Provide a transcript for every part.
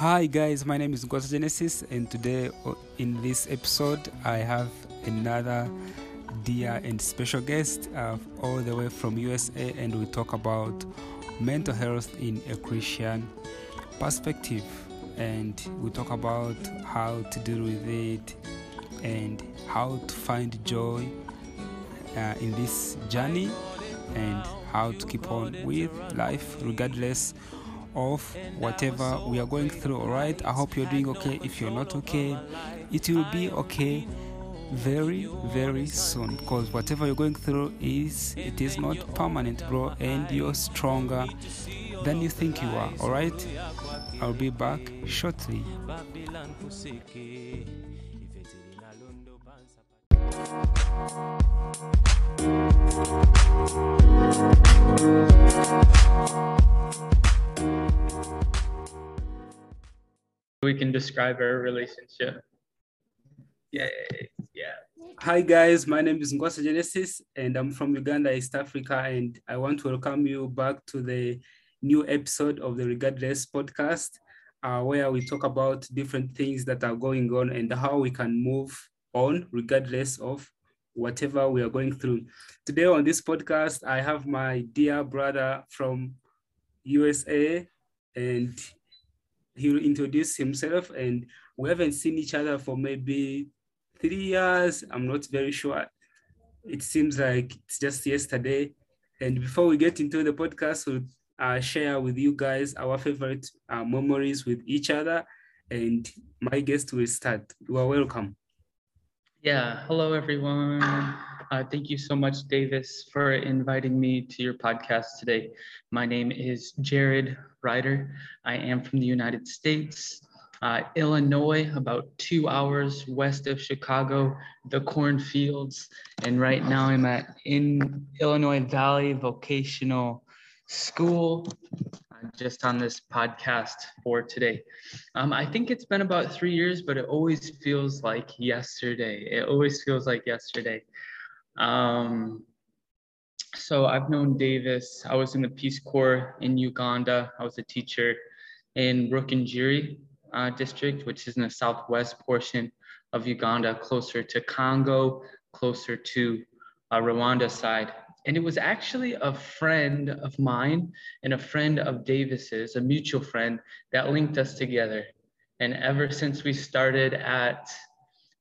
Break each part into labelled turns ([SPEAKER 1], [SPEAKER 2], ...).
[SPEAKER 1] Hi guys, my name is Ngozi Genesis, and today in this episode I have another dear and special guest uh, all the way from USA, and we talk about mental health in a Christian perspective, and we talk about how to deal with it and how to find joy uh, in this journey and how to keep on with life regardless of whatever we are going through all right i hope you're doing okay. If you're not okay it will be okay very very soon. Because whatever you're going through is it is not permanent bro and you're stronger than you think you are all right i'll be back shortly
[SPEAKER 2] we can describe our relationship.
[SPEAKER 1] Yeah, yeah. Hi guys, my name is Ngozi Genesis and I'm from Uganda, East Africa, and I want to welcome you back to the new episode of the Regardless podcast, uh, where we talk about different things that are going on and how we can move on regardless of whatever we are going through. Today on this podcast, I have my dear brother from USA and he'll introduce himself and we haven't seen each other for maybe three years. I'm not very sure. It seems like it's just yesterday. And before we get into the podcast we'll uh, share with you guys our favorite uh, memories with each other. And my guest will start. You are welcome.
[SPEAKER 2] Yeah, hello everyone. Uh, thank you so much, Davis, for inviting me to your podcast today. My name is Jared Ryder. I am from the United States, uh, Illinois, about two hours west of Chicago, the cornfields. And right now I'm at in Illinois Valley Vocational School, uh, just on this podcast for today. Um, I think it's been about three years, but it always feels like yesterday. It always feels like yesterday. Um, so I've known Davis. I was in the Peace Corps in Uganda. I was a teacher in Rukungiri uh, district, which is in the southwest portion of Uganda, closer to Congo, closer to uh, Rwanda side. And it was actually a friend of mine and a friend of Davis's, a mutual friend, that linked us together. And ever since we started at,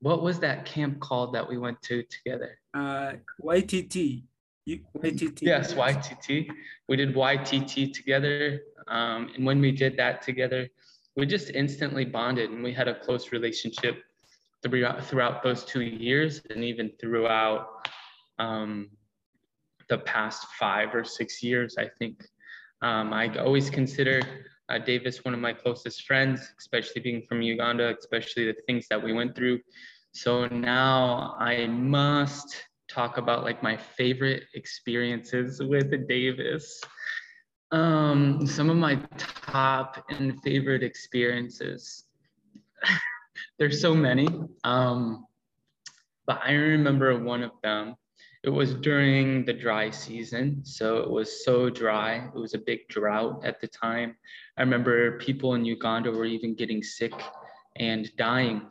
[SPEAKER 2] what was that camp called that we went to together?
[SPEAKER 1] uh, ytt You- ytt
[SPEAKER 2] Yes, YTT. We did YTT together. Um, and when we did that together, we just instantly bonded and we had a close relationship throughout, throughout those two years and even throughout um, the past five or six years, I think. Um, I always consider uh, Davis one of my closest friends, especially being from Uganda, especially the things that we went through. So now I must talk about like my favorite experiences with Davis. Um, some of my top and favorite experiences. There's so many. Um, but I remember one of them. It was during the dry season. So it was so dry. It was a big drought at the time. I remember people in Uganda were even getting sick and dying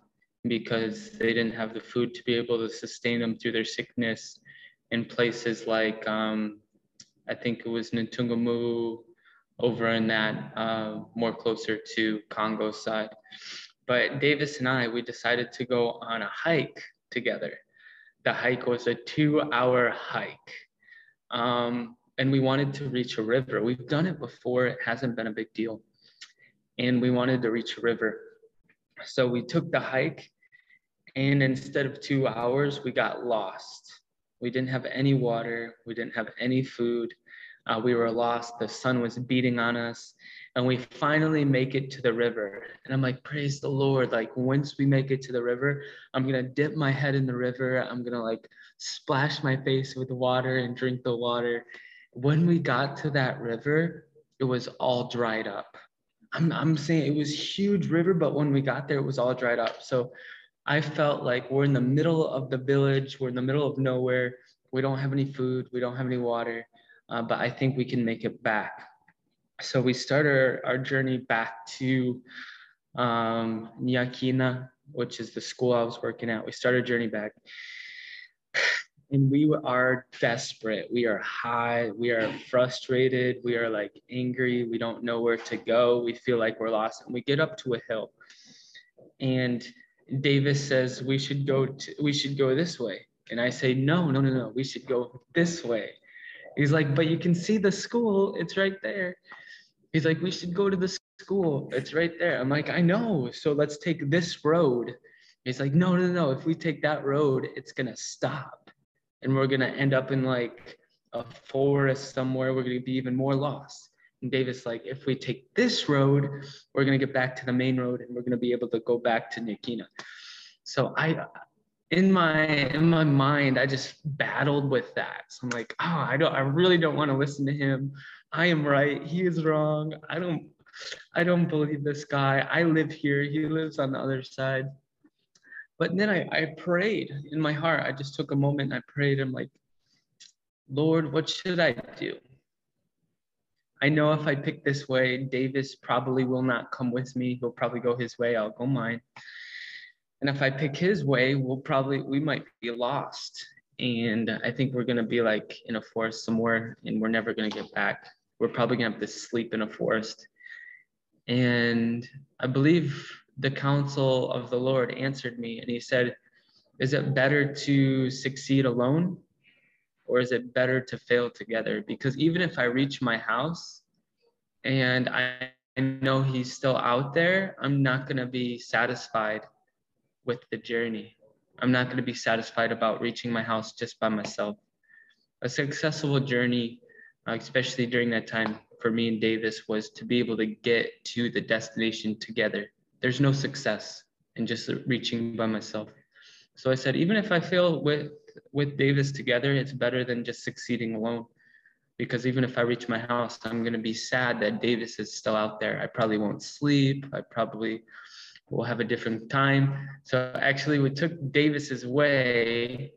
[SPEAKER 2] because they didn't have the food to be able to sustain them through their sickness in places like um, I think it was Ntungamo over in that uh, more closer to Congo side. But Davis and I, we decided to go on a hike together. The hike was a two-hour hike, um, and we wanted to reach a river. We've done it before; it hasn't been a big deal, and we wanted to reach a river. So we took the hike, and instead of two hours, we got lost. We didn't have any water, we didn't have any food. Uh, we were lost. The sun was beating on us, and we finally make it to the river. And I'm like, praise the Lord. Like, once we make it to the river, I'm gonna dip my head in the river. I'm gonna like splash my face with water and drink the water. When we got to that river, it was all dried up. I'm, I'm saying it was huge river, but when we got there, it was all dried up. So I felt like we're in the middle of the village, we're in the middle of nowhere. We don't have any food, we don't have any water, uh, but I think we can make it back. So we start our, our journey back to um, Nyakina, which is the school I was working at. We started Journey Back. And we are desperate. We are high. We are frustrated. We are like angry. We don't know where to go. We feel like we're lost. And we get up to a hill. And Davis says, we should go to, we should go this way. And I say, no, no, no, no. We should go this way. He's like, but you can see the school. It's right there. He's like, we should go to the school. It's right there. I'm like, I know. So let's take this road. He's like, no, no, no. If we take that road, it's going to stop. And we're going to end up in like a forest somewhere. We're going to be even more lost. And Davis like, if we take this road, we're going to get back to the main road and we're going to be able to go back to Nyakina. So I, in my in my mind, I just battled with that. So I'm like, oh, I don't, I really don't want to listen to him. I am right. He is wrong. I don't, I don't believe this guy. I live here. He lives on the other side. But then I, I prayed in my heart. I just took a moment and I prayed. I'm like, Lord, what should I do? I know if I pick this way, Davis probably will not come with me. He'll probably go his way. I'll go mine. And if I pick his way, we'll probably, we might be lost. And I think we're going to be like in a forest somewhere and we're never going to get back. We're probably going to have to sleep in a forest. And I believe the counsel of the Lord answered me and he said, Is it better to succeed alone or is it better to fail together? Because even if I reach my house and I know he's still out there, I'm not going to be satisfied with the journey. I'm not going to be satisfied about reaching my house just by myself. A successful journey, especially during that time for me and Davis, was to be able to get to the destination together. There's no success in just reaching by myself. So I said, even if I fail with with Davis together, it's better than just succeeding alone. Because even if I reach my house, I'm gonna be sad that Davis is still out there. I probably won't sleep. I probably will have a different time. So actually, we took Davis's way,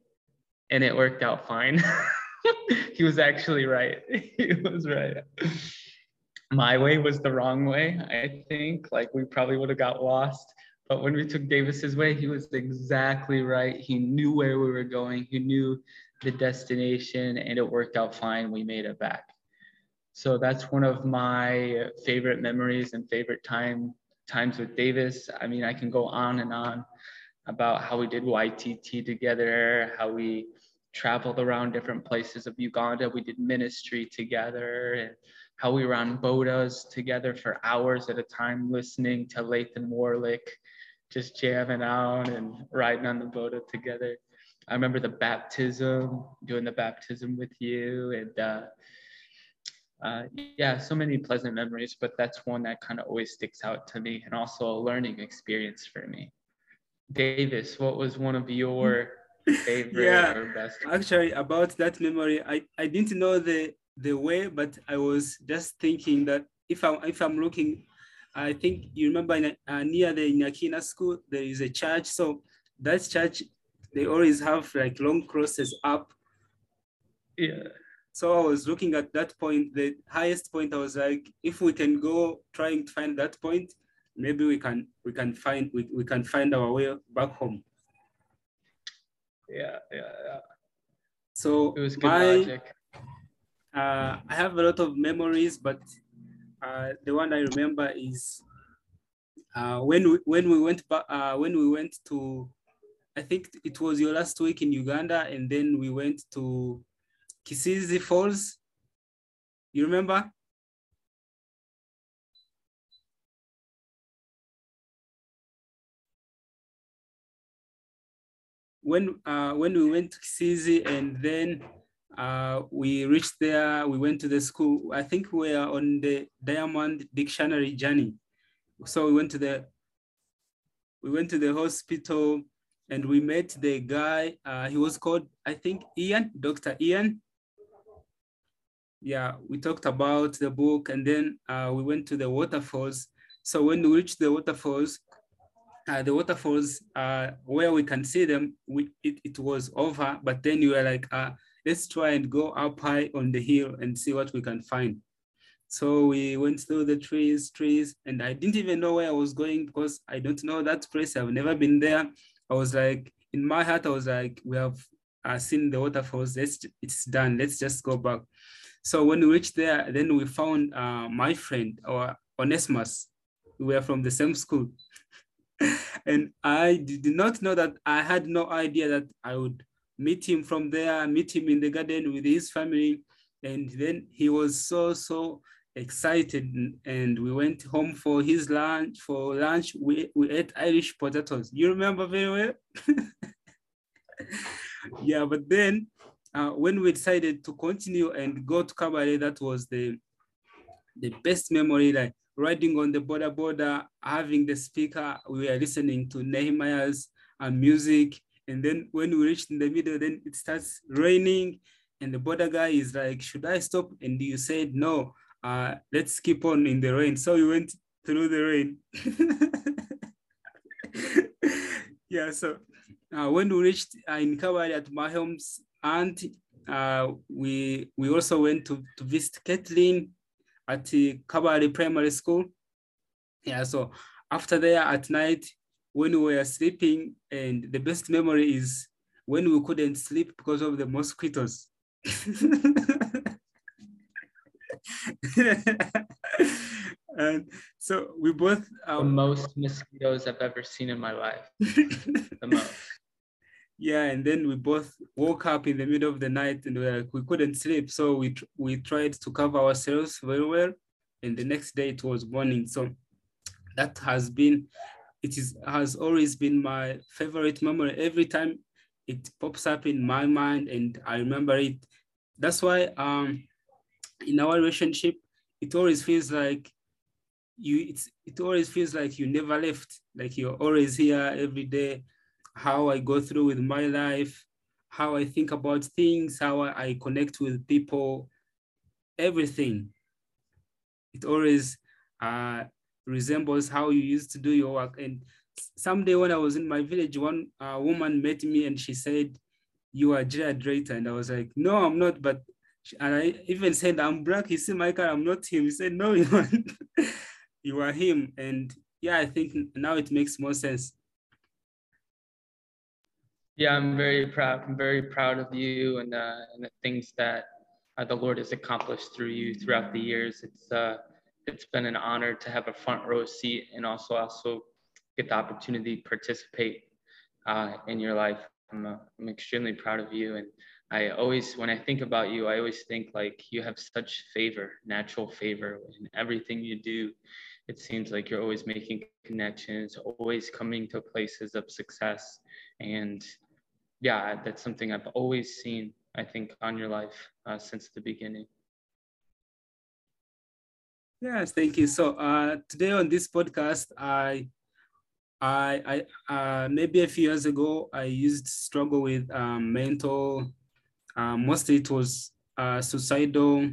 [SPEAKER 2] and it worked out fine. he was actually right. he was right. My mm-hmm. way was the wrong way, I think. Like we probably would have got lost. But when we took Davis's way, he was exactly right. He knew where we were going. He knew the destination and it worked out fine. We made it back. So that's one of my favorite memories and favorite time times with Davis. I mean, I can go on and on about how we did YTT together, how we traveled around different places of Uganda. We did ministry together and how we were on bodas together for hours at a time, listening to Lathan Warlick, just jamming out and riding on the boda together. I remember the baptism, doing the baptism with you, and uh, uh, yeah, so many pleasant memories. But that's one that kind of always sticks out to me, and also a learning experience for me. Davis, what was one of your favorite
[SPEAKER 1] yeah,
[SPEAKER 2] or best?
[SPEAKER 1] Actually, about that memory, I, I didn't know the the way, but I was just thinking that if I'm if I'm looking, I think you remember in, uh, near the Nyakina school there is a church. So that church, they always have like long crosses up.
[SPEAKER 2] Yeah.
[SPEAKER 1] So I was looking at that point, the highest point. I was like, if we can go trying to find that point, maybe we can we can find we, we can find our way back home.
[SPEAKER 2] Yeah, yeah, yeah.
[SPEAKER 1] So
[SPEAKER 2] It was good
[SPEAKER 1] my,
[SPEAKER 2] logic.
[SPEAKER 1] Uh, I have a lot of memories, but uh, the one I remember is uh, when we when we went uh, when we went to I think it was your last week in Uganda, and then we went to Kisizi Falls. You remember? When uh, when we went to Kisizi and then uh, we reached there, we went to the school. I think we are on the Diamond Dictionary journey. So we went to the we went to the hospital and we met the guy. Uh, he was called, I think, Ian, Dr. Ian. Yeah, we talked about the book and then uh, we went to the waterfalls. So when we reached the waterfalls, uh, the waterfalls uh, where we can see them, we, it, it was over, but then you were like, uh, let's try and go up high on the hill and see what we can find. So we went through the trees, trees, and I didn't even know where I was going because I don't know that place. I've never been there. I was like, in my heart, I was like, we have uh, seen the waterfalls. Let's, it's done. Let's just go back. So when we reached there, then we found uh, my friend or Onesimus. We were from the same school. and I did not know that I had no idea that I would meet him from there, meet him in the garden with his family. And then he was so, so excited. And we went home for his lunch for lunch. We, we ate irish potatoes. You remember very well? Yeah but then uh, when we decided to continue and go to Kabale, that was the the best memory like riding on the boda boda having the speaker. We were listening to nehemiah's uh, music and then when we reached in the middle then it starts raining and the boda guy is like should i stop and you said no uh, let's keep on in the rain. So we went through the rain. yeah, so uh, when we reached uh, in Kabale at my home's aunt, uh, we we also went to, to visit Kathleen at the Kabale Primary School. Yeah, so after there at night, when we were sleeping, and the best memory is when we couldn't sleep because of the mosquitoes. and so we both
[SPEAKER 2] um, the most mosquitoes I've ever seen in my life. the most.
[SPEAKER 1] Yeah, and then we both woke up in the middle of the night and we, like, we couldn't sleep. So we we tried to cover ourselves very well. And the next day it was morning. So that has been, it is has always been my favorite memory. Every time it pops up in my mind and I remember it. That's why um in our relationship, it always feels like you it's it always feels like you never left, like you're always here every day. How I go through with my life, how I think about things, how I connect with people, everything. It always uh, resembles how you used to do your work. And someday when I was in my village, one uh, woman met me and she said, you are Jared Drayton. And I was like, no, I'm not, but and I even said, I'm black. He said, Michael, I'm not him. He said, no, you are, you are him. And yeah, I think now it makes more sense.
[SPEAKER 2] Yeah, I'm very proud. I'm very proud of you and, uh, and the things that uh, the Lord has accomplished through you throughout the years. It's uh, it's been an honor to have a front row seat and also also get the opportunity to participate uh, in your life. I'm, uh, I'm extremely proud of you and I always, when I think about you, I always think like you have such favor, natural favor in everything you do. It seems like you're always making connections, always coming to places of success. And yeah, that's something I've always seen, I think, on your life uh, since the beginning.
[SPEAKER 1] Yes, thank you. So uh, today on this podcast, I, I, I, uh, maybe a few years ago, I used struggle with um, mental uh, mostly it was uh, suicidal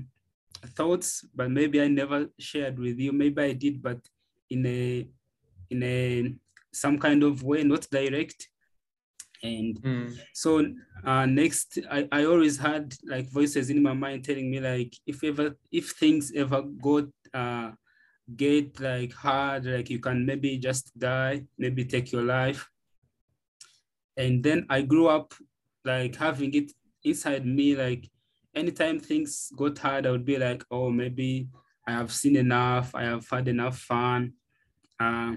[SPEAKER 1] thoughts, but maybe I never shared with you. Maybe I did, but in a in a some kind of way, not direct. And mm. so uh, next, I, I always had like voices in my mind telling me like if ever if things ever go uh, get like hard, like you can maybe just die, maybe take your life. And then I grew up like having it inside me, like anytime things got hard, I would be like, oh, maybe I have seen enough, I have had enough fun. Uh,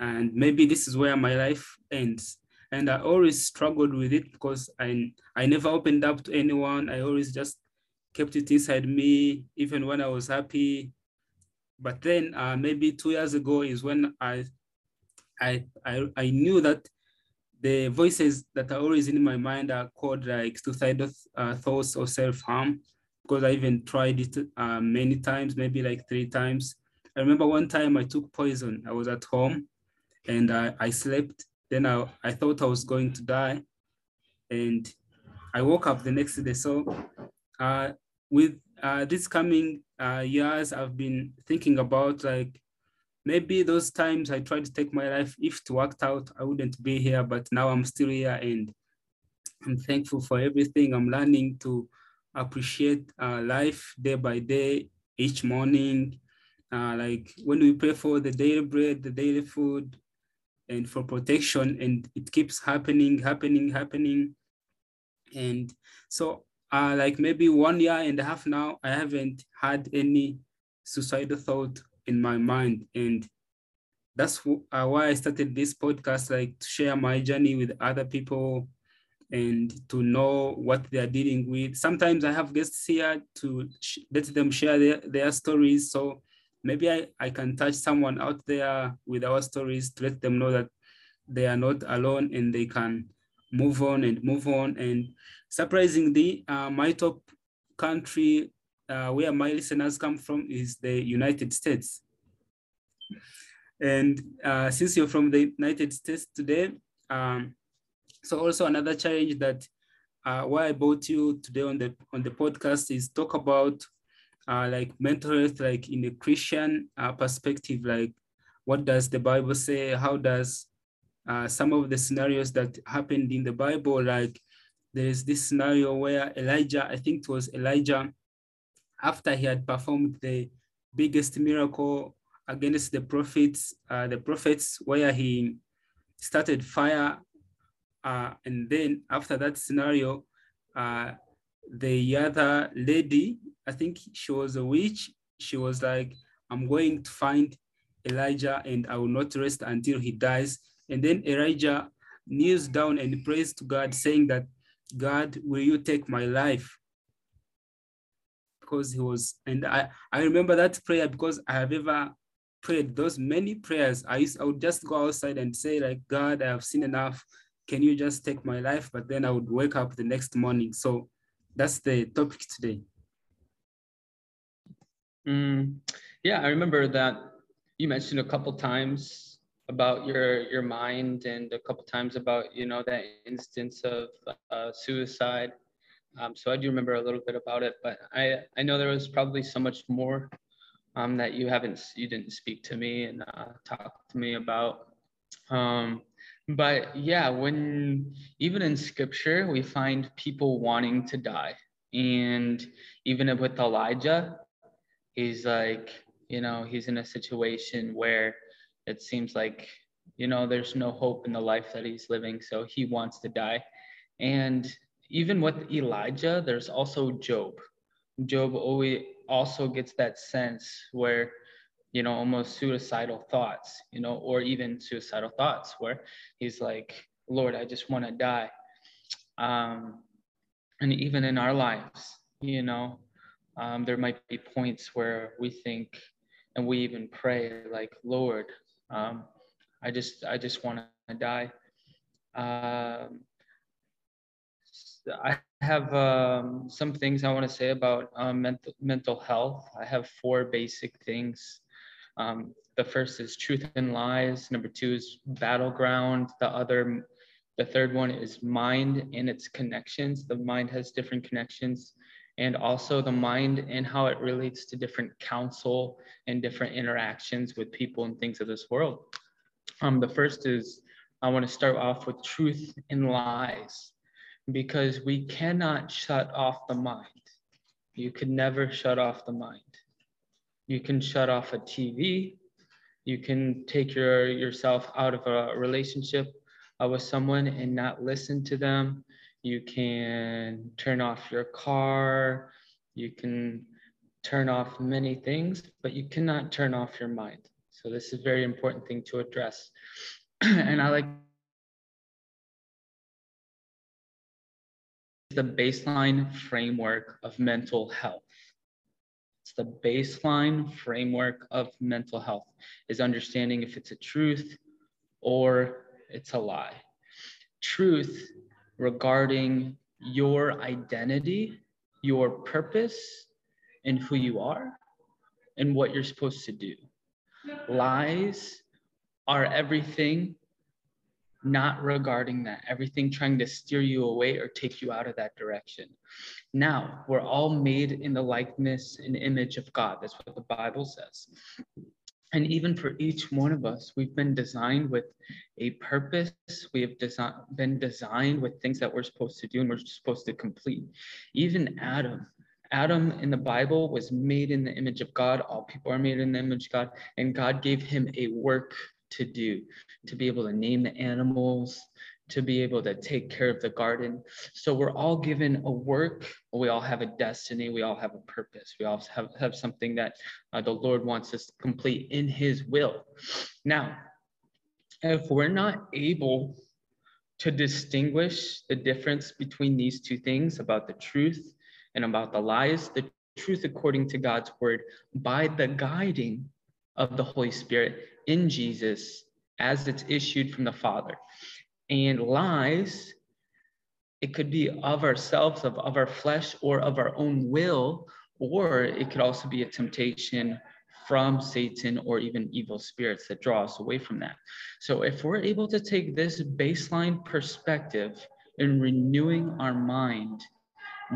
[SPEAKER 1] and maybe this is where my life ends. And I always struggled with it because I, I never opened up to anyone. I always just kept it inside me, even when I was happy. But then uh, maybe two years ago is when I, I, I, I knew that the voices that are always in my mind are called like suicidal uh, thoughts or self-harm because I even tried it uh, many times, maybe like three times. I remember one time I took poison. I was at home and I, I slept. Then I, I thought I was going to die. And I woke up the next day. So uh, with uh, this coming uh, years, I've been thinking about like maybe those times I tried to take my life, if it worked out, I wouldn't be here, but now I'm still here and I'm thankful for everything. I'm learning to appreciate uh, life day by day, each morning. Uh, like when we pray for the daily bread, the daily food, and for protection, and it keeps happening, happening, happening. And so, uh, like maybe one year and a half now, I haven't had any suicidal thought in my mind. And that's uh, why I started this podcast, like to share my journey with other people and to know what they are dealing with. Sometimes I have guests here to let them share their, their stories. So maybe I, I can touch someone out there with our stories to let them know that they are not alone and they can move on and move on. And surprisingly, uh, my top country uh, where my listeners come from is the United States. And uh, since you're from the United States today, um, so also another challenge that uh, why I brought you today on the on the podcast is talk about uh, like mental health, like in a Christian uh, perspective, like what does the Bible say? How does uh, some of the scenarios that happened in the Bible, like there is this scenario where Elijah, I think it was Elijah, after he had performed the biggest miracle against the prophets, uh, the prophets, where he started fire uh, and then after that scenario, uh, the other lady, I think she was a witch. She was like, I'm going to find Elijah and I will not rest until he dies. And then Elijah kneels down and prays to God, saying that, God, will you take my life? Because he was, and I, I remember that prayer because I have ever prayed those many prayers. I, used, I would just go outside and say, like, God, I have seen enough can you just take my life? But then I would wake up the next morning. So that's the topic today.
[SPEAKER 2] Mm, yeah, I remember that you mentioned a couple times about your your mind and a couple times about you know that instance of uh, suicide. Um, so I do remember a little bit about it, but I I know there was probably so much more um, that you haven't you didn't speak to me and uh, talk to me about. Um, but yeah, when even in scripture, we find people wanting to die. And even with Elijah, he's like, you know, he's in a situation where it seems like, you know, there's no hope in the life that he's living. So he wants to die. And even with Elijah, there's also Job. Job always also gets that sense where you know, almost suicidal thoughts, you know, or even suicidal thoughts where he's like, Lord, I just want to die. Um, and even in our lives, you know, um, there might be points where we think and we even pray like, Lord, um, I just, I just want to die. Um, I have um, some things I want to say about um, mental mental health. I have four basic things um, the first is truth and lies. Number two is battleground. The other, the third one is mind and its connections. The mind has different connections, and also the mind and how it relates to different counsel and different interactions with people and things of this world. Um, the first is I want to start off with truth and lies, because we cannot shut off the mind. You could never shut off the mind. You can shut off a TV. You can take your yourself out of a relationship uh, with someone and not listen to them. You can turn off your car. You can turn off many things, but you cannot turn off your mind. So this is a very important thing to address. and I like the baseline framework of mental health. It's the baseline framework of mental health is understanding if it's a truth or it's a lie. Truth regarding your identity, your purpose, and who you are, and what you're supposed to do. Lies are everything not regarding that, everything trying to steer you away or take you out of that direction. Now, we're all made in the likeness and image of God. That's what the Bible says. And even for each one of us, we've been designed with a purpose. We have been designed with things that we're supposed to do and we're supposed to complete. Even Adam, Adam in the Bible was made in the image of God. All people are made in the image of God. And God gave him a work to do, to be able to name the animals, to be able to take care of the garden. So we're all given a work. We all have a destiny. We all have a purpose. We all have, have something that uh, the Lord wants us to complete in his will. Now, if we're not able to distinguish the difference between these two things about the truth and about the lies, the truth according to God's word by the guiding of the Holy Spirit in Jesus as it's issued from the Father. And lies, it could be of ourselves, of, of our flesh, or of our own will, or it could also be a temptation from Satan or even evil spirits that draw us away from that. So if we're able to take this baseline perspective in renewing our mind,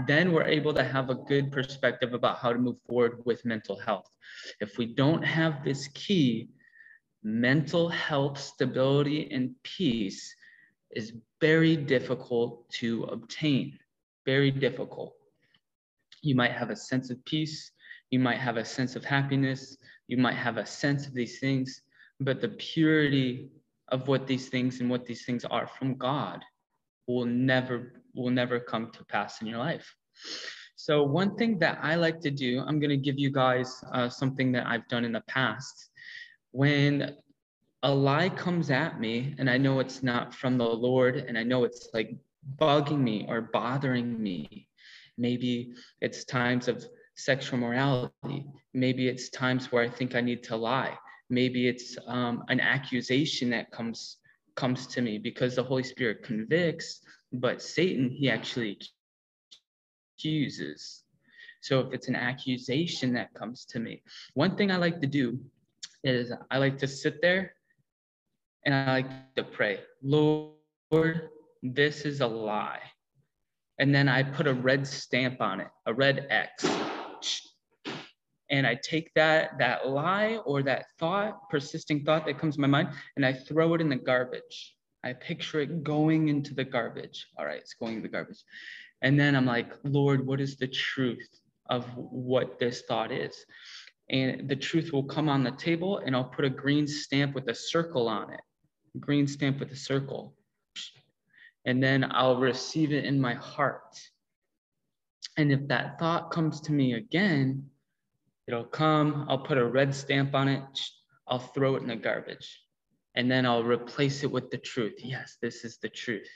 [SPEAKER 2] then we're able to have a good perspective about how to move forward with mental health. If we don't have this key, mental health stability and peace is very difficult to obtain, very difficult. You might have a sense of peace, you might have a sense of happiness, you might have a sense of these things, but the purity of what these things and what these things are from God will never will never come to pass in your life. So one thing that I like to do, I'm going to give you guys uh, something that I've done in the past. When a lie comes at me and I know it's not from the Lord and I know it's like bugging me or bothering me. Maybe it's times of sexual morality. Maybe it's times where I think I need to lie. Maybe it's um, an accusation that comes comes to me because the Holy Spirit convicts, but Satan he actually accuses. So if it's an accusation that comes to me, one thing I like to do is I like to sit there and I like to pray, Lord, this is a lie. And then I put a red stamp on it, a red X. And I take that that lie or that thought, persisting thought that comes to my mind, and I throw it in the garbage. I picture it going into the garbage. All right, it's going in the garbage. And then I'm like, Lord, what is the truth of what this thought is? And the truth will come on the table, and I'll put a green stamp with a circle on it green stamp with a circle. And then I'll receive it in my heart. And if that thought comes to me again, it'll come, I'll put a red stamp on it, I'll throw it in the garbage. And then I'll replace it with the truth. Yes, this is the truth.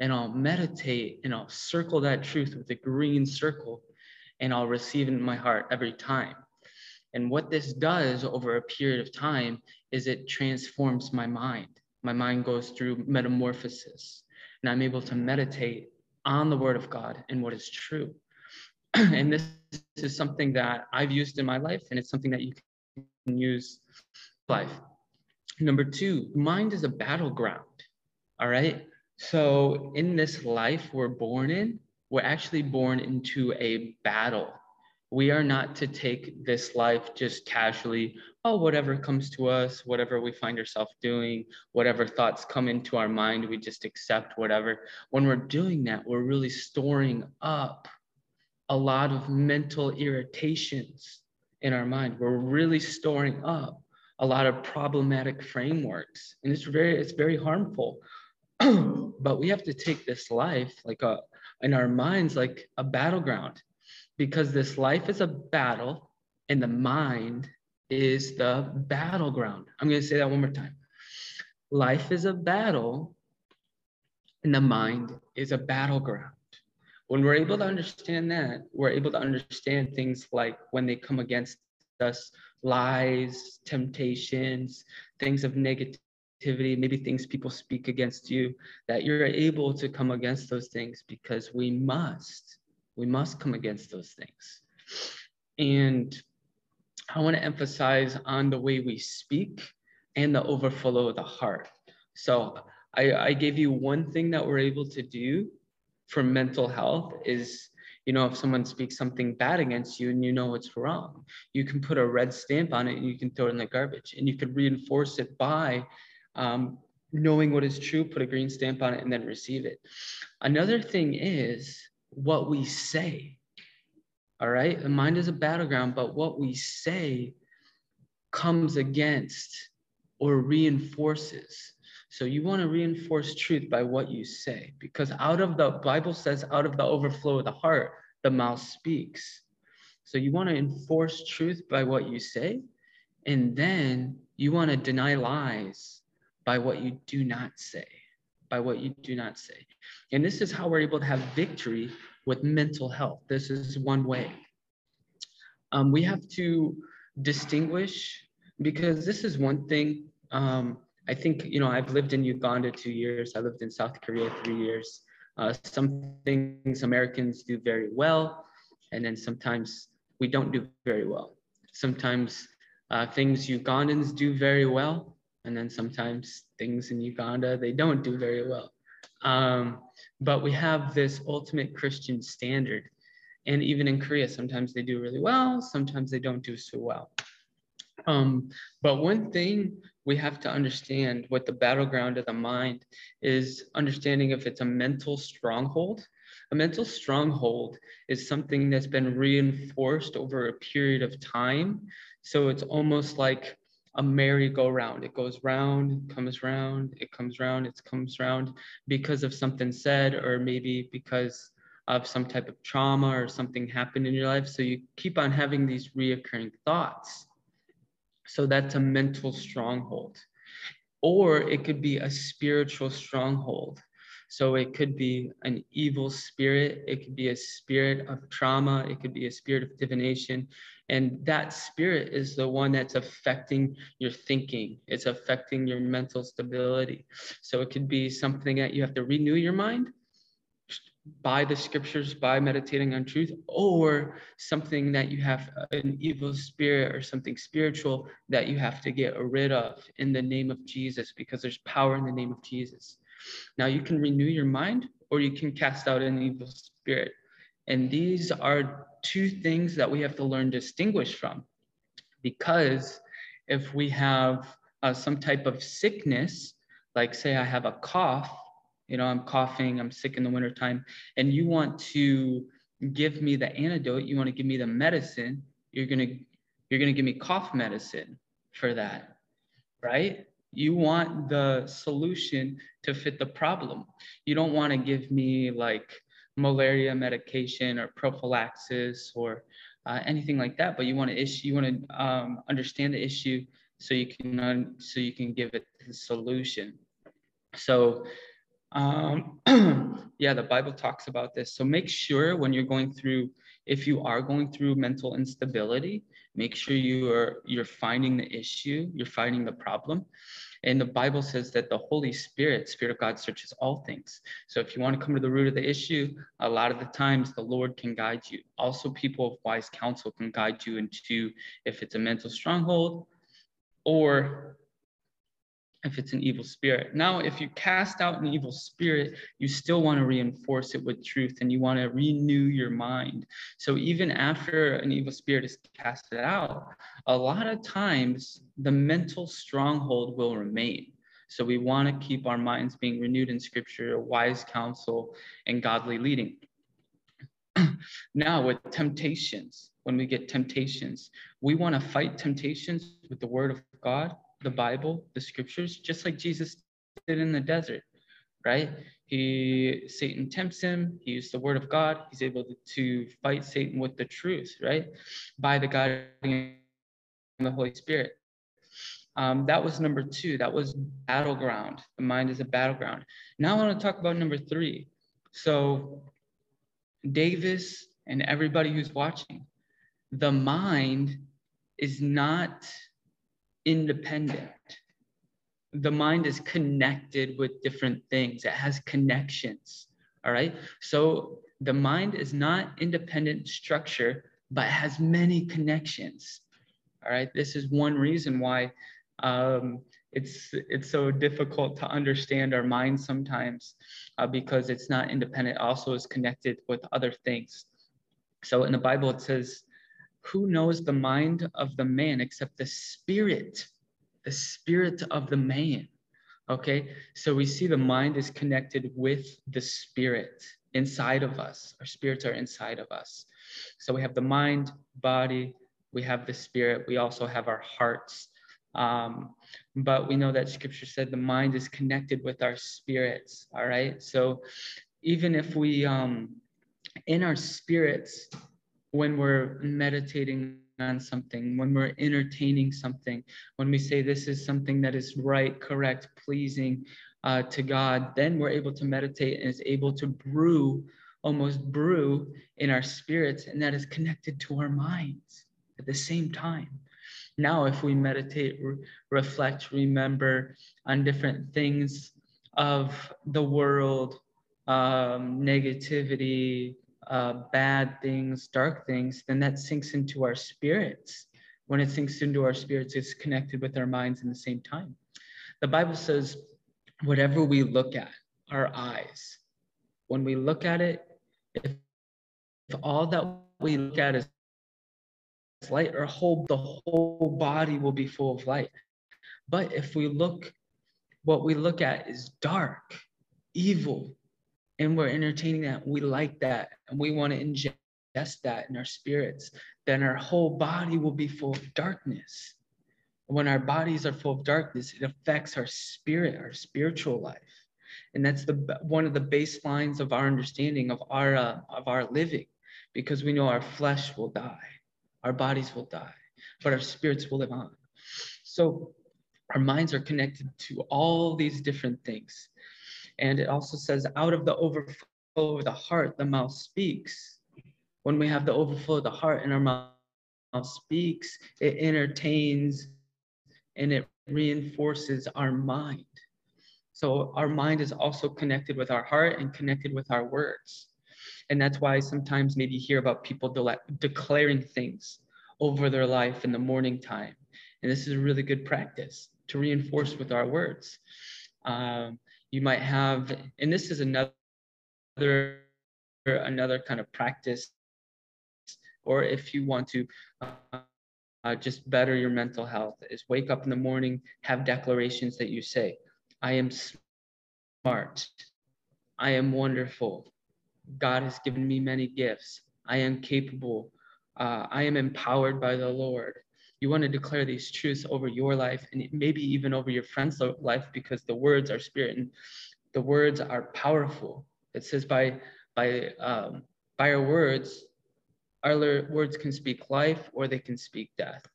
[SPEAKER 2] And I'll meditate and I'll circle that truth with a green circle and I'll receive it in my heart every time. And what this does over a period of time is it transforms my mind my mind goes through metamorphosis and I'm able to meditate on the word of God and what is true. and this is something that I've used in my life and it's something that you can use life. Number two, mind is a battleground. All right. So in this life we're born in, we're actually born into a battle we are not to take this life just casually oh whatever comes to us whatever we find ourselves doing whatever thoughts come into our mind we just accept whatever. When we're doing that we're really storing up a lot of mental irritations in our mind. We're really storing up a lot of problematic frameworks and it's very it's very harmful. But we have to take this life like a in our minds like a battleground because this life is a battle and the mind is the battleground. I'm going to say that one more time. Life is a battle and the mind is a battleground. When we're able to understand that, we're able to understand things like when they come against us lies, temptations, things of negativity, maybe things people speak against you, that you're able to come against those things because we must we must come against those things. And I want to emphasize on the way we speak and the overflow of the heart. So I, I gave you one thing that we're able to do for mental health is you know, if someone speaks something bad against you and you know it's wrong, you can put a red stamp on it and you can throw it in the garbage. And you could reinforce it by um, knowing what is true, put a green stamp on it, and then receive it. Another thing is what we say. All right. The mind is a battleground, but what we say comes against or reinforces. So you want to reinforce truth by what you say, because out of the Bible says, out of the overflow of the heart, the mouth speaks. So you want to enforce truth by what you say, and then you want to deny lies by what you do not say, by what you do not say. And this is how we're able to have victory with mental health. This is one way. Um, we have to distinguish because this is one thing. Um, I think, you know, I've lived in Uganda two years, I lived in South Korea three years. Uh, some things Americans do very well, and then sometimes we don't do very well. Sometimes uh, things Ugandans do very well, and then sometimes things in Uganda they don't do very well. Um, but we have this ultimate Christian standard, and even in Korea, sometimes they do really well, sometimes they don't do so well. Um, but one thing we have to understand what the battleground of the mind is understanding if it's a mental stronghold. A mental stronghold is something that's been reinforced over a period of time. So it's almost like a merry-go-round. It goes round, comes round, it comes round, it comes round because of something said, or maybe because of some type of trauma or something happened in your life. So you keep on having these reoccurring thoughts. So that's a mental stronghold. Or it could be a spiritual stronghold. So it could be an evil spirit, it could be a spirit of trauma, it could be a spirit of divination. And that spirit is the one that's affecting your thinking, it's affecting your mental stability. So it could be something that you have to renew your mind by the scriptures, by meditating on truth, or something that you have uh, an evil spirit or something spiritual that you have to get rid of in the name of Jesus, because there's power in the name of Jesus. Now you can renew your mind or you can cast out an evil spirit. And these are two things that we have to learn to distinguish from. Because if we have uh, some type of sickness, like say I have a cough, you know, I'm coughing, I'm sick in the wintertime, and you want to give me the antidote, you want to give me the medicine, you're gonna you're gonna give me cough medicine for that, right? You want the solution to fit the problem. You don't want to give me like malaria medication or prophylaxis or uh, anything like that, but you want to issue, you want to um, understand the issue so you can un- so you can give it the solution. So um, yeah, the Bible talks about this. So make sure when you're going through, if you are going through mental instability, make sure you are you're finding the issue, you're finding the problem. And the Bible says that the Holy Spirit, Spirit of God, searches all things. So if you want to come to the root of the issue, a lot of the times the Lord can guide you. Also, people of wise counsel can guide you into if it's a mental stronghold or if it's an evil spirit. Now, if you cast out an evil spirit, you still want to reinforce it with truth and you want to renew your mind. So, even after an evil spirit is casted out, a lot of times the mental stronghold will remain. So, we want to keep our minds being renewed in scripture, wise counsel, and godly leading. now, with temptations, when we get temptations, we want to fight temptations with the word of God the Bible, the scriptures, just like Jesus did in the desert, right? He Satan tempts him, he used the word of God, he's able to, fight Satan with the truth, right? By the guiding of the Holy Spirit. Um, that was number two. That was battleground. The mind is a battleground. Now I want to talk about number three. So, Davis and everybody who's watching, the mind is not independent. The mind is connected with different things, it has connections. All right. So the mind is not independent structure, but has many connections. All right. This is one reason why um, it's it's so difficult to understand our mind sometimes uh, because it's not independent. also is connected with other things. So in the Bible it says who knows the mind of the man except the spirit, the spirit of the man? Okay, so we see the mind is connected with the spirit inside of us. Our spirits are inside of us. So we have the mind, body, we have the spirit, we also have our hearts. Um, but we know that scripture said the mind is connected with our spirits. All right. So even if we, um, in our spirits, when we're meditating on something, when we're entertaining something, when we say this is something that is right, correct, pleasing uh, to God, then we're able to meditate and is able to brew, almost brew in our spirits, and that is connected to our minds at the same time. Now, if we meditate, re- reflect, remember on different things of the world, um, negativity, uh, bad things, dark things, then that sinks into our spirits. When it sinks into our spirits, it's connected with our minds in the same time. The Bible says, whatever we look at, our eyes, when we look at it, if, if all that we look at is light, our whole the whole body will be full of light. But if we look, what we look at is dark, evil, and we're entertaining that, we like that, and we want to ingest that in our spirits, then our whole body will be full of darkness. When our bodies are full of darkness, it affects our spirit, our spiritual life. And that's the one of the baselines of our understanding of our uh, of our living, because we know our flesh will die, our bodies will die, but our spirits will live on. So our minds are connected to all these different things. And it also says, out of the overflow of the heart, the mouth speaks. When we have the overflow of the heart and our mouth speaks, it entertains and it reinforces our mind. So our mind is also connected with our heart and connected with our words. And that's why sometimes maybe you hear about people de- declaring things over their life in the morning time. And this is a really good practice to reinforce with our words. Um, you might have, and this is another another kind of practice, or if you want to uh, uh, just better your mental health, is wake up in the morning, have declarations that you say, I am smart, I am wonderful, God has given me many gifts, I am capable, uh, I am empowered by the Lord you want to declare these truths over your life and maybe even over your friend's life because the words are spirit and the words are powerful. It says by by um, by our words our words can speak life or they can speak death.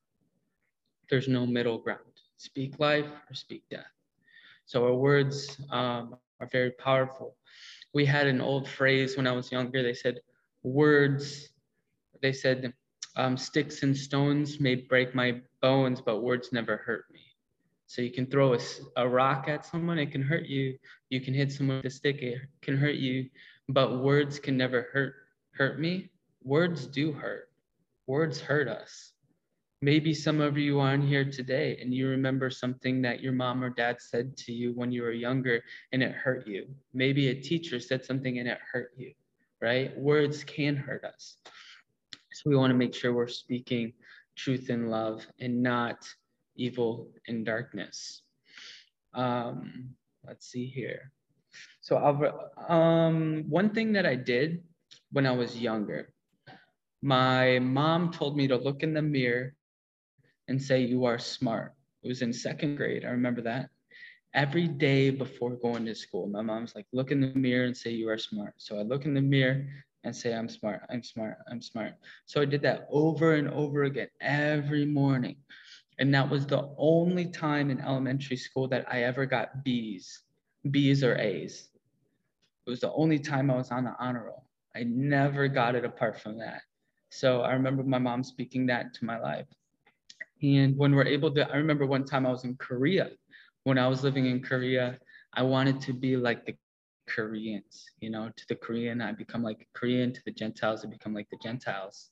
[SPEAKER 2] There's no middle ground. Speak life or speak death. So our words um, are very powerful. We had an old phrase when i was younger. They said words they said um, sticks and stones may break my bones, but words never hurt me. So you can throw a, a rock at someone, it can hurt you. You can hit someone with a stick, it can hurt you. But words can never hurt hurt me. Words do hurt. Words hurt us. Maybe some of you are on here today and you remember something that your mom or dad said to you when you were younger and it hurt you. Maybe a teacher said something and it hurt you, right? Words can hurt us. So we want to make sure we're speaking truth and love and not evil and darkness. Um, let's see here. So um, one thing that I did when I was younger, my mom told me to look in the mirror and say, you are smart. It was in second grade. I remember that. Every day before going to school, my mom's like, look in the mirror and say, you are smart. So I look in the mirror and say, I'm smart, I'm smart, I'm smart. So I did that over and over again every morning. And that was the only time in elementary school that I ever got B's, B's or A's. It was the only time I was on the honor roll. I never got it apart from that. So I remember my mom speaking that to my life. And when we're able to, I remember one time I was in Korea. When I was living in Korea, I wanted to be like the Koreans, you know, to the Korean, I become like Korean, to the Gentiles, I become like the Gentiles.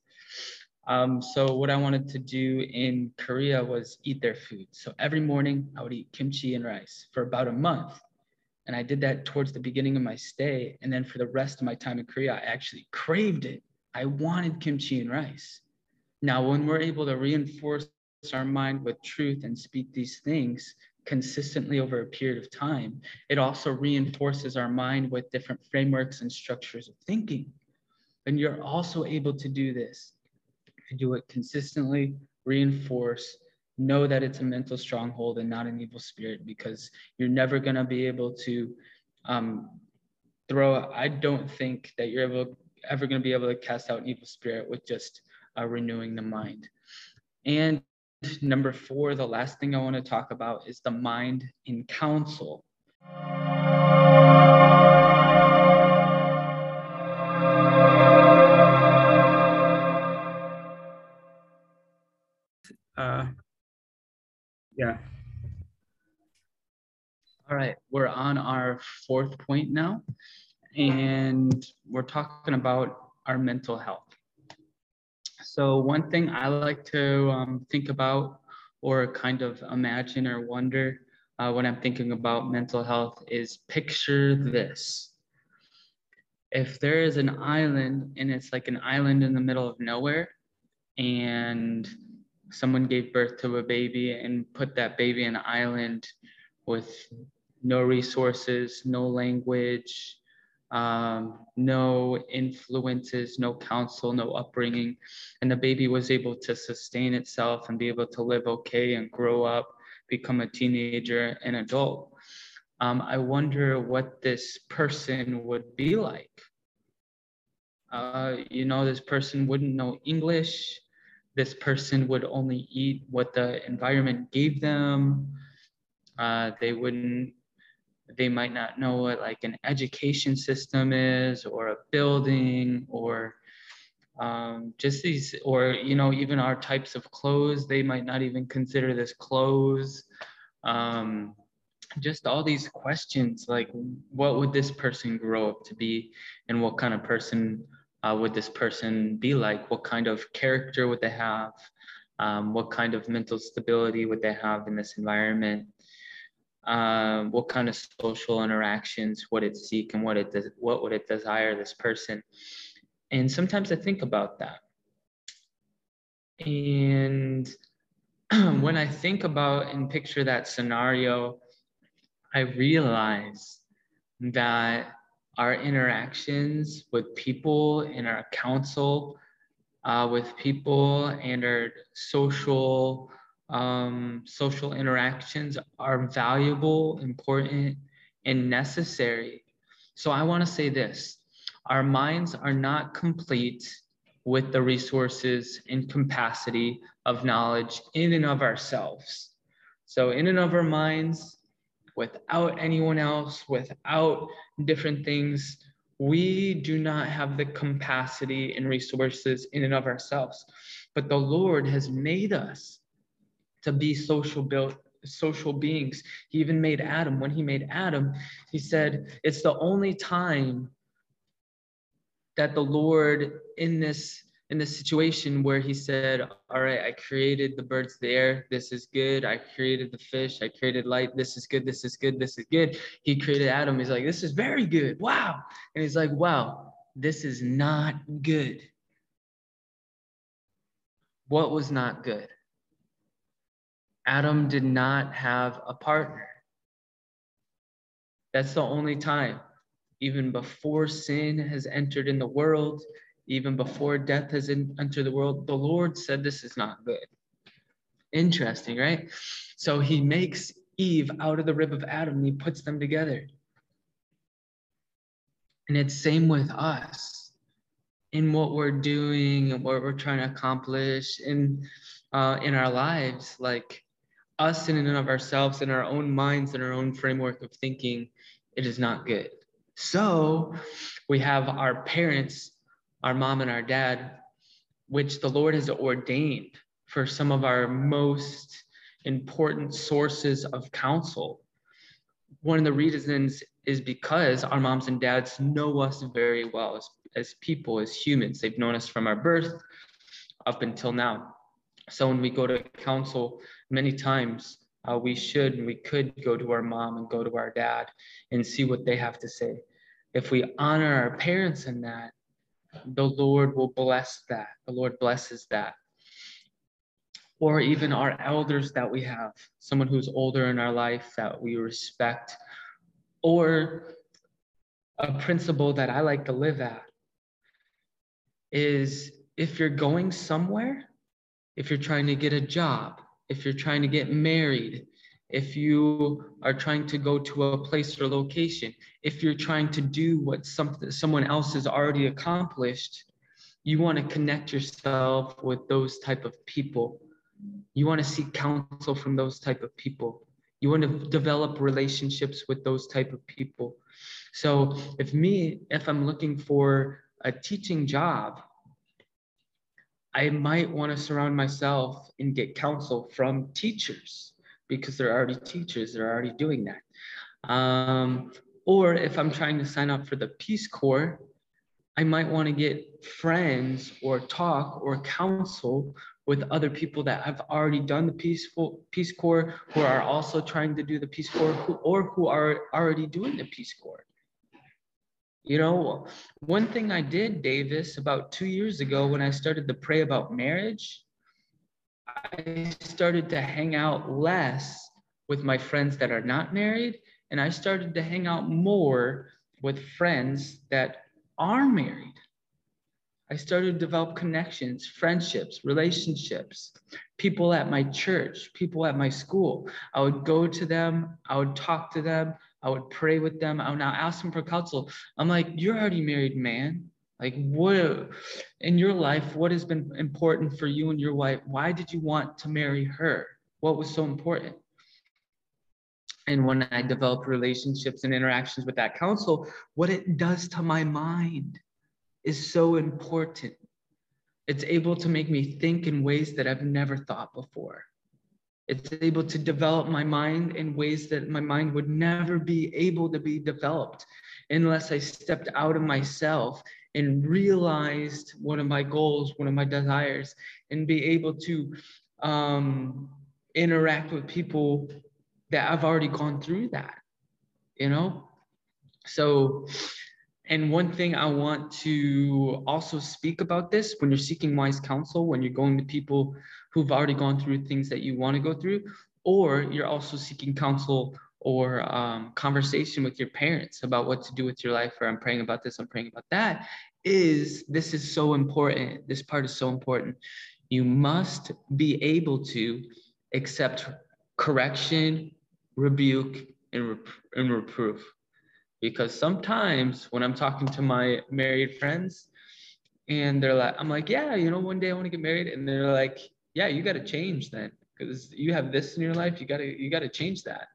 [SPEAKER 2] Um, so what I wanted to do in Korea was eat their food. So every morning I would eat kimchi and rice for about a month. And I did that towards the beginning of my stay. And then for the rest of my time in Korea, I actually craved it. I wanted kimchi and rice. Now, when we're able to reinforce our mind with truth and speak these things, consistently over a period of time, it also reinforces our mind with different frameworks and structures of thinking. And you're also able to do this. Do it consistently, reinforce, know that it's a mental stronghold and not an evil spirit because you're never going to be able to um, throw. I don't think that you're ever, ever going to be able to cast out an evil spirit with just uh, renewing the mind. And number four, the last thing I want to talk about is the mind in counsel.
[SPEAKER 1] Uh, yeah.
[SPEAKER 2] All right, we're on our fourth point now, and we're talking about our mental health. So, one thing I like to um, think about or kind of imagine or wonder uh, when I'm thinking about mental health is picture this. If there is an island and it's like an island in the middle of nowhere, and someone gave birth to a baby and put that baby in an island with no resources, no language, um, no influences, no counsel, no upbringing. And the baby was able to sustain itself and be able to live okay and grow up, become a teenager and adult. Um, I wonder what this person would be like. Uh, you know, this person wouldn't know English. This person would only eat what the environment gave them. Uh, they wouldn't they might not know what like an education system is or a building or um, just these or you know even our types of clothes they might not even consider this clothes. Um, just all these questions like what would this person grow up to be? And what kind of person uh, would this person be like? What kind of character would they have? Um, what kind of mental stability would they have in this environment um, what kind of social interactions would it seek and what it does, what would it desire this person. And sometimes i think about that. And when i think about and picture that scenario i realize that our interactions with people in our council uh, with people and our social um, social interactions are valuable, important, and necessary. So I want to say this our minds are not complete with the resources and capacity of knowledge in and of ourselves. So, in and of our minds, without anyone else, without different things, we do not have the capacity and resources in and of ourselves. But the Lord has made us to be social built social beings. He even made Adam. When he made Adam, he said, It's the only time that the Lord in this in this situation where he said, All right, I created the birds there. This is good. I created the fish. I created light. This is good. This is good. This is good. He created Adam. He's like, This is very good. Wow. And he's like, Wow, this is not good. What was not good? Adam did not have a partner. That's the only time, even before sin has entered in the world, even before death has entered the world, the Lord said this is not good. Interesting, right? So he makes Eve out of the rib of Adam and he puts them together. And it's same with us in what we're doing and what we're trying to accomplish in uh, in our lives. Like us in and of ourselves, in our own minds, in our own framework of thinking, it is not good. So we have our parents, our mom and our dad, which the Lord has ordained for some of our most important sources of counsel. One of the reasons is because our moms and dads know us very well as, as people, as humans. They've known us from our birth up until now. So when we go to counsel, many times uh, we should and we could go to our mom and go to our dad and see what they have to say. If we honor our parents in that, the Lord will bless that. The Lord blesses that. Or even our elders that we have, someone who's older in our life that we respect, or a principle that I like to live at is if you're going somewhere, if you're trying to get a job, if you're trying to get married, if you are trying to go to a place or location, if you're trying to do what something someone else has already accomplished, you want to connect yourself with those type of people. You want to seek counsel from those type of people. You want to develop relationships with those type of people. So if me, if I'm looking for a teaching job, I might want to surround myself and get counsel from teachers because they're already teachers, they're already doing that. Um, or if I'm trying to sign up for the Peace Corps, I might want to get friends or talk or counsel with other people that have already done the peaceful Peace Corps, who are also trying to do the Peace Corps, who, or who are already doing the Peace Corps. You know, one thing I did, Davis, about two years ago when I started to pray about marriage, I started to hang out less with my friends that are not married, and I started to hang out more with friends that are married. I started to develop connections, friendships, relationships, people at my church, people at my school. I would go to them, I would talk to them, I would pray with them. I would now ask them for counsel. I'm like, you're already married, man. Like, what in your life, what has been important for you and your wife? Why did you want to marry her? What was so important? And when I develop relationships and interactions with that counsel, what it does to my mind is so important. It's able to make me think in ways that I've never thought before. It's able to develop my mind in ways that my mind would never be able to be developed unless I stepped out of myself and realized one of my goals, one of my desires, and be able to um, interact with people that I've already gone through that, you know? So, and one thing I want to also speak about this when you're seeking wise counsel, when you're going to people who've already gone through things that you want to go through, or you're also seeking counsel or um, conversation with your parents about what to do with your life, or I'm praying about this, I'm praying about that, is this is so important. This part is so important. You must be able to accept correction, rebuke, and, rep- and reproof. Because sometimes when I'm talking to my married friends, and they're like, I'm like, yeah, you know, one day I want to get married, and they're like, yeah, you got to change then because you have this in your life. You got to you got to change that.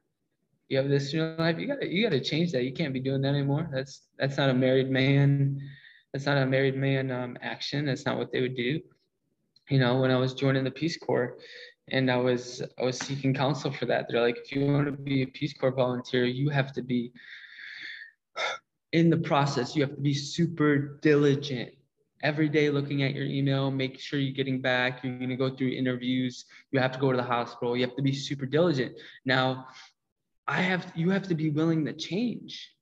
[SPEAKER 2] You have this in your life. You got to you got to change that. You can't be doing that anymore. That's that's not a married man. That's not a married man um, action. That's not what they would do. You know, when I was joining the Peace Corps, and I was I was seeking counsel for that. They're like, if you want to be a Peace Corps volunteer, you have to be in the process. You have to be super diligent every day looking at your email, make sure you're getting back. You're going to go through interviews. You have to go to the hospital. You have to be super diligent. Now, I have you have to be willing to change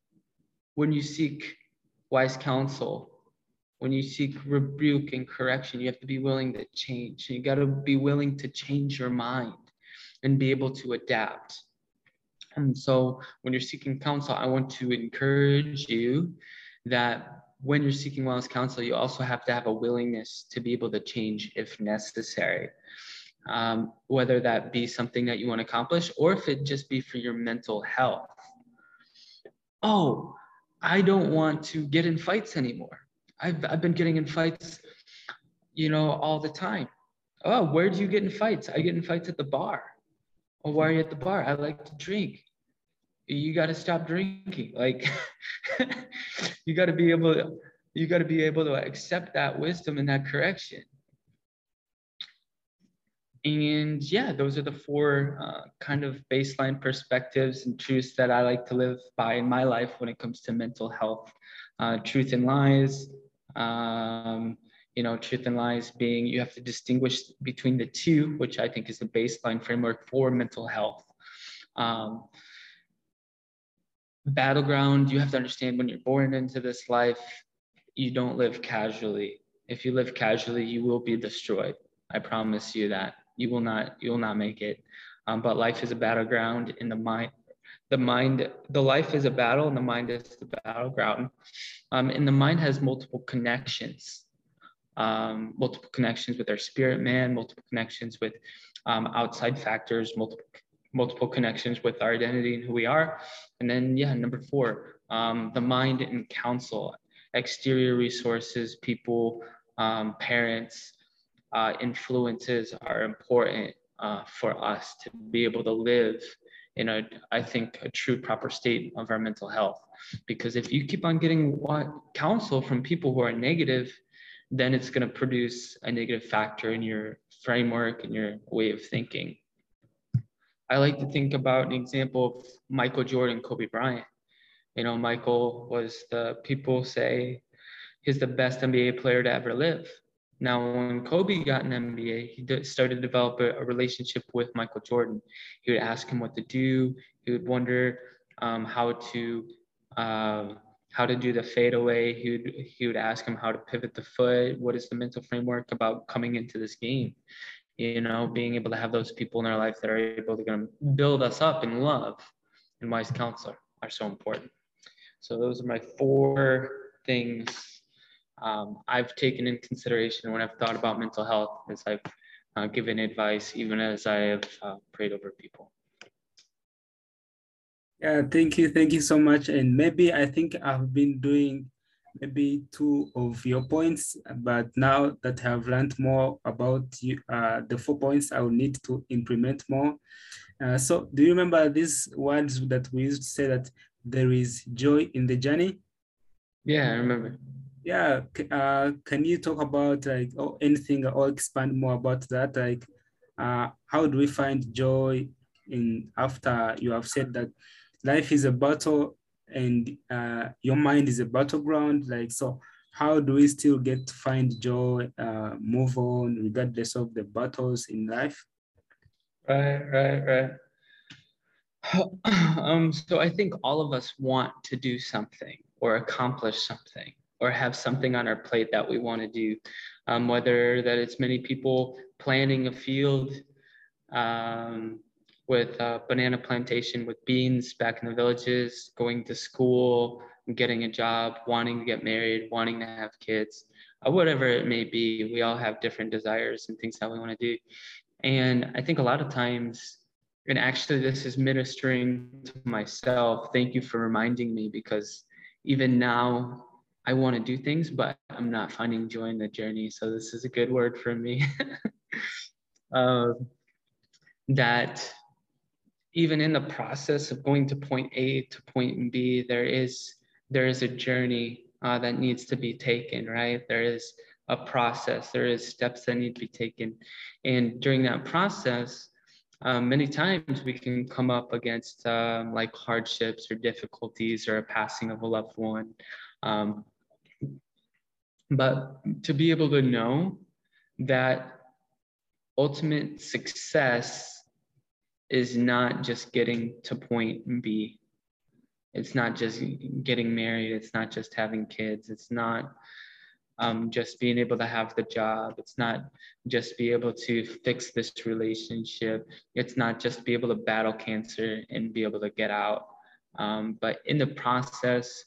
[SPEAKER 2] when you seek wise counsel. When you seek rebuke and correction, you have to be willing to change. You got to be willing to change your mind and be able to adapt. And so, when you're seeking counsel, I want to encourage you that when you're seeking wellness counsel, you also have to have a willingness to be able to change if necessary. Um, whether that be something that you want to accomplish or if it just be for your mental health. Oh, I don't want to get in fights anymore. I've, I've been getting in fights, you know, all the time. Oh, where do you get in fights? I get in fights at the bar. Well, why are you at the bar? I like to drink. You got to stop drinking. Like you got to be able to you got to be able to accept that wisdom and that correction. And yeah those are the four uh, kind of baseline perspectives and truths that i like to live by in my life when it comes to mental health uh, truth and lies um, you know truth and lies being you have to distinguish between the two which i think is the baseline framework for mental health. Um, battleground you have to understand when you're born into this life you don't live casually. If you live casually you will be destroyed. I promise you that. You will not you will not make it. Um, but life is a battleground in the mind the mind the life is a battle and the mind is the battleground. Um, and the mind has multiple connections um, multiple connections with our spirit man, multiple connections with um, outside factors, multiple multiple connections with our identity and who we are. And then, yeah, number four, um, the mind and counsel, exterior resources, people, um, parents, uh, influences are important uh, for us to be able to live in a, I think, a true proper state of our mental health. Because if you keep on getting what counsel from people who are negative, then it's going to produce a negative factor in your framework and your way of thinking. I like to think about an example of Michael Jordan, Kobe Bryant. You know, Michael was the people say he's the best NBA player to ever live. Now, when Kobe got an NBA, he started to develop a, a, relationship with Michael Jordan. He would ask him what to do. He would wonder um, how to um, how to do the fadeaway. He would he would ask him how to pivot the foot. What is the mental framework about coming into this game? You know, being able to have those people in our life that are able to build us up in love and wise counsel are so important. So those are my four things um, I've taken in consideration when I've thought about mental health as I've uh, given advice, even as I have uh, prayed over people.
[SPEAKER 1] Yeah, thank you. Thank you so much. And maybe I think I've been doing maybe two of your points, but now that I've learned more about you, uh, the four points, I will need to implement more. Uh, so do you remember these words that we used to say that there is joy in the journey?
[SPEAKER 2] Yeah, I remember
[SPEAKER 1] yeah uh, can you talk about like oh, anything or expand more about that like uh, how do we find joy in after you have said that life is a battle and uh, your mind is a battleground. Like so how do we still get to find joy uh, move on regardless of the battles in life?
[SPEAKER 2] Right right right. Um, so i think all of us want to do something or accomplish something or have something on our plate that we want to do. Um, whether that it's many people planting a field um, with a banana plantation with beans back in the villages, going to school, getting a job, wanting to get married, wanting to have kids, uh, whatever it may be. We all have different desires and things that we want to do. And I think a lot of times, and actually, this is ministering to myself. Thank you for reminding me because even now, I want to do things, but I'm not finding joy in the journey. So this is a good word for me. uh, that even in the process of going to point A to point B, there is there is a journey uh, that needs to be taken, right? There is a process, there is steps that need to be taken, and during that process, um, many times we can come up against um, like hardships or difficulties or a passing of a loved one. Um, but to be able to know that ultimate success is not just getting to point B. It's not just getting married. It's not just having kids. It's not um, just being able to have the job. It's not just be able to fix this relationship. It's not just be able to battle cancer and be able to get out. Um, but in the process,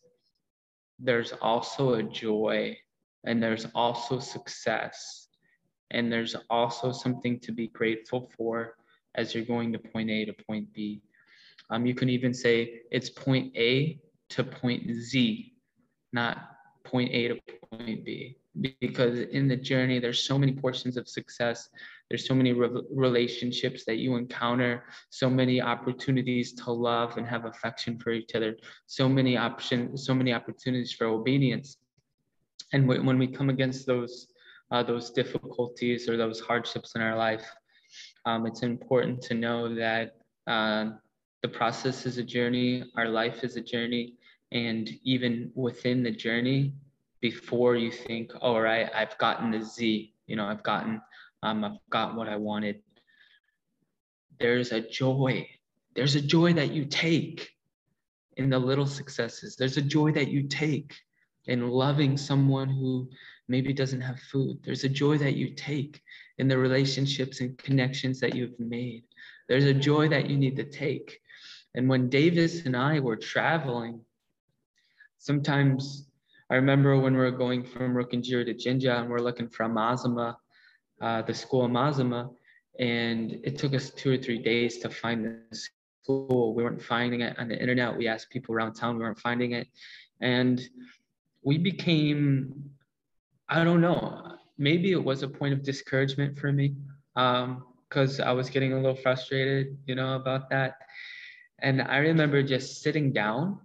[SPEAKER 2] there's also a joy and there's also success and there's also something to be grateful for as you're going to point A to point B. Um, you can even say it's point A to point Z, not point A to point B. Because in the journey, there's so many portions of success. There's so many re- relationships that you encounter, so many opportunities to love and have affection for each other, so many options, so many opportunities for obedience and when we come against those uh, those difficulties or those hardships in our life, um, it's important to know that uh, the process is a journey, our life is a journey, and even within the journey, before you think, oh, all right, I've gotten the Z, you know, I've gotten, um, I've got what I wanted. There's a joy. There's a joy that you take in the little successes. There's a joy that you take in loving someone who maybe doesn't have food. There's a joy that you take in the relationships and connections that you've made. There's a joy that you need to take. And when Davis and I were traveling, sometimes I remember when we were going from Rukungiri to Jinja and we're looking for Mazama, uh, the school of Mazama, and it took us two or three days to find the school. We weren't finding it on the internet. We asked people around town, we weren't finding it. And we became, I don't know, maybe it was a point of discouragement for me because um, I was getting a little frustrated, you know, about that. And I remember just sitting down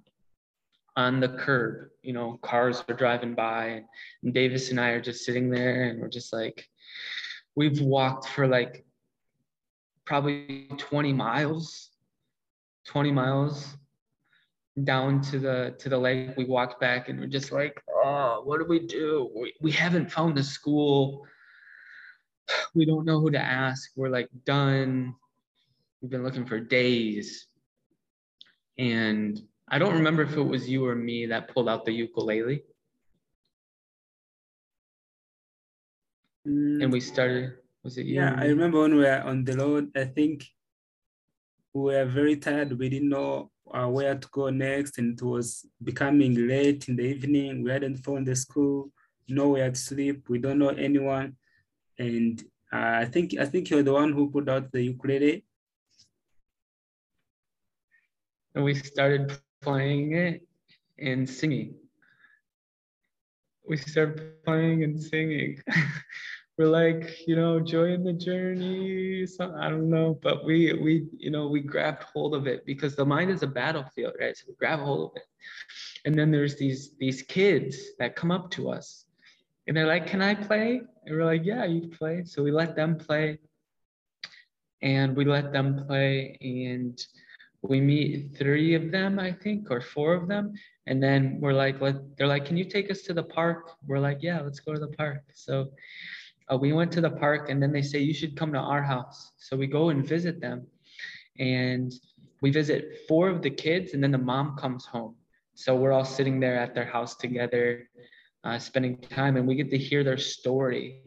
[SPEAKER 2] on the curb, you know, cars are driving by, and Davis and I are just sitting there, and we're just like, we've walked for like probably 20 miles 20 miles down to the to the lake we walked back and we're just like oh what do we do? We, we haven't found the school. We don't know who to ask. We're like done. We've been looking for days. And i don't remember if it was you or me that pulled out the ukulele. Mm. and we started was it you
[SPEAKER 1] yeah i remember when we were on the road i think we were very tired. We didn't know uh, where to go next and it was becoming late in the evening. We hadn't found the school nowhere to sleep. We don't know anyone. And uh, i think i think you're the one who put out the ukulele.
[SPEAKER 2] And we started playing it and singing. We started playing and singing we're like you know joy in the journey so i don't know but we we you know we grabbed hold of it because the mind is a battlefield right? So we grab hold of it. And then there's these these kids that come up to us and they're like can i play? And we're like yeah you play. So we let them play. And we let them play and we meet three of them i think or four of them. And then we're like let, they're like can you take us to the park? We're like yeah let's go to the park. So uh, we went to the park and then they say you should come to our house. So we go and visit them and we visit four of the kids and then the mom comes home. So we're all sitting there at their house together uh, spending time and we get to hear their story.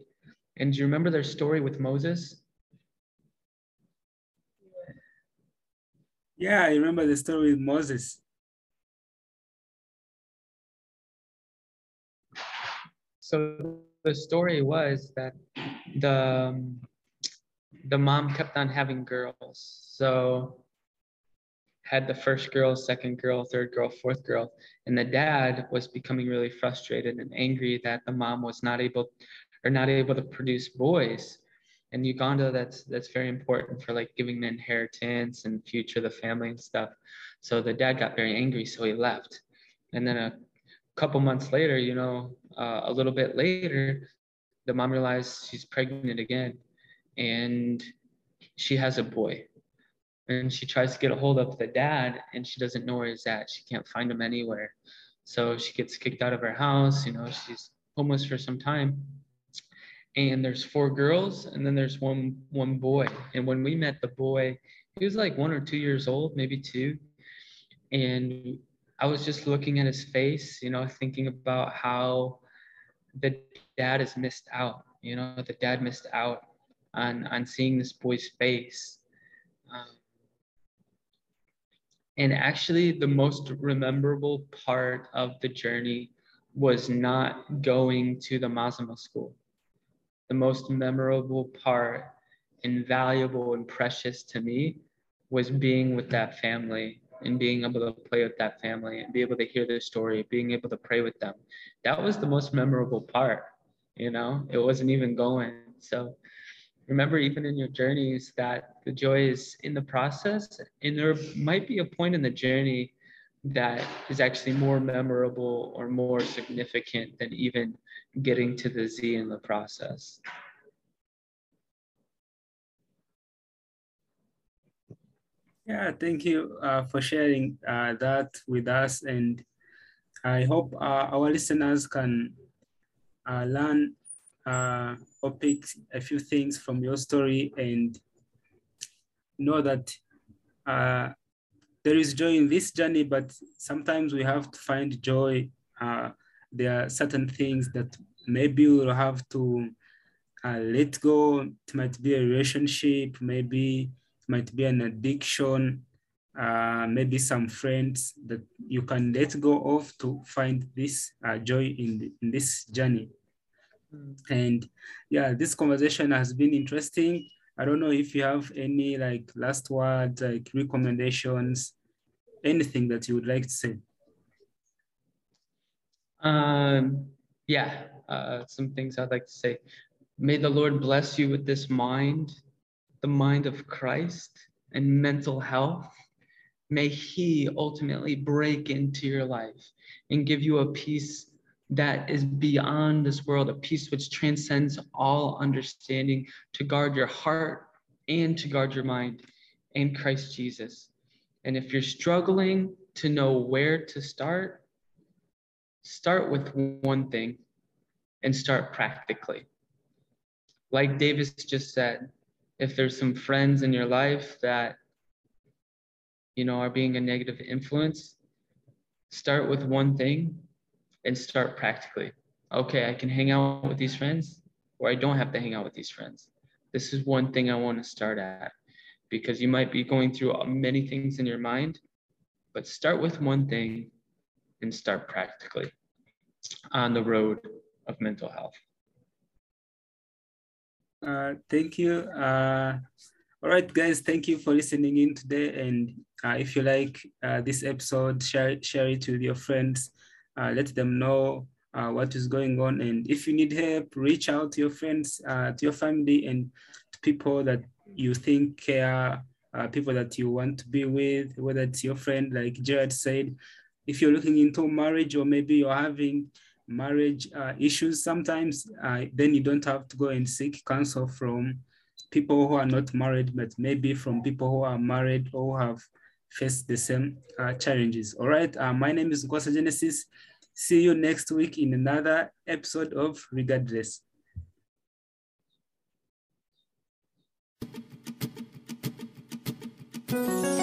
[SPEAKER 2] And do you remember their story with moses?
[SPEAKER 1] Yeah i remember the story with moses.
[SPEAKER 2] So the story was that the um, the mom kept on having girls. So had the first girl, second girl, third girl, fourth girl, and the dad was becoming really frustrated and angry that the mom was not able or not able to produce boys. In Uganda, that's that's very important for like giving the inheritance and future of the family and stuff. So the dad got very angry, so he left. And then a couple months later, you know, uh, a little bit later, the mom realized she's pregnant again and she has a boy. And she tries to get a hold of the dad and she doesn't know where he's at. She can't find him anywhere. So she gets kicked out of her house. You know, she's homeless for some time. And there's four girls and then there's one one boy. And when we met the boy, he was like one or two years old, maybe two. And I was just looking at his face, you know, thinking about how the dad has missed out. You know, the dad missed out on on seeing this boy's face. Um, and actually, the most memorable part of the journey was not going to the Mazama school. The most memorable part and valuable and precious to me was being with that family and being able to play with that family and be able to hear their story, being able to pray with them. That was the most memorable part. You know, it wasn't even going. So remember, even in your journeys, that the joy is in the process, and there might be a point in the journey that is actually more memorable or more significant than even getting to the Z in the process.
[SPEAKER 1] Yeah, thank you uh, for sharing uh, that with us. And I hope uh, our listeners can uh, learn uh, or pick a few things from your story and know that uh, there is joy in this journey, but sometimes we have to find joy. there are certain things that maybe we'll have to let go. It might be a relationship, maybe might be an addiction, uh, maybe some friends that you can let go of to find this uh, joy in, the, in this journey. Mm. And yeah, this conversation has been interesting. I don't know if you have any like last words, like recommendations, anything that you would like to say.
[SPEAKER 2] Um, yeah, uh, some things I'd like to say. May the Lord bless you with this mind, the mind of Christ and mental health. May He ultimately break into your life and give you a peace that is beyond this world, a peace which transcends all understanding to guard your heart and to guard your mind in Christ Jesus. And if you're struggling to know where to start, start with one thing and start practically. Like Davis just said, if there's some friends in your life that you know are being a negative influence, start with one thing and start practically. Okay, I can hang out with these friends or I don't have to hang out with these friends. This is one thing I want to start at because you might be going through many things in your mind, but start with one thing and start practically on the road of mental health.
[SPEAKER 1] Uh, thank you. Uh, all right, guys, thank you for listening in today. And uh, if you like uh, this episode, share, share it with your friends. Uh, let them know what is going on. And if you need help, reach out to your friends, to your family, and to people that you think care, people that you want to be with, whether it's your friend, like Jared said, if you're looking into marriage or maybe you're having marriage uh, issues sometimes, uh, then you don't have to go and seek counsel from people who are not married, but maybe from people who are married or have faced the same uh, challenges. All right, uh, my name is Nkwasa Genesis. See you next week in another episode of Regardless. I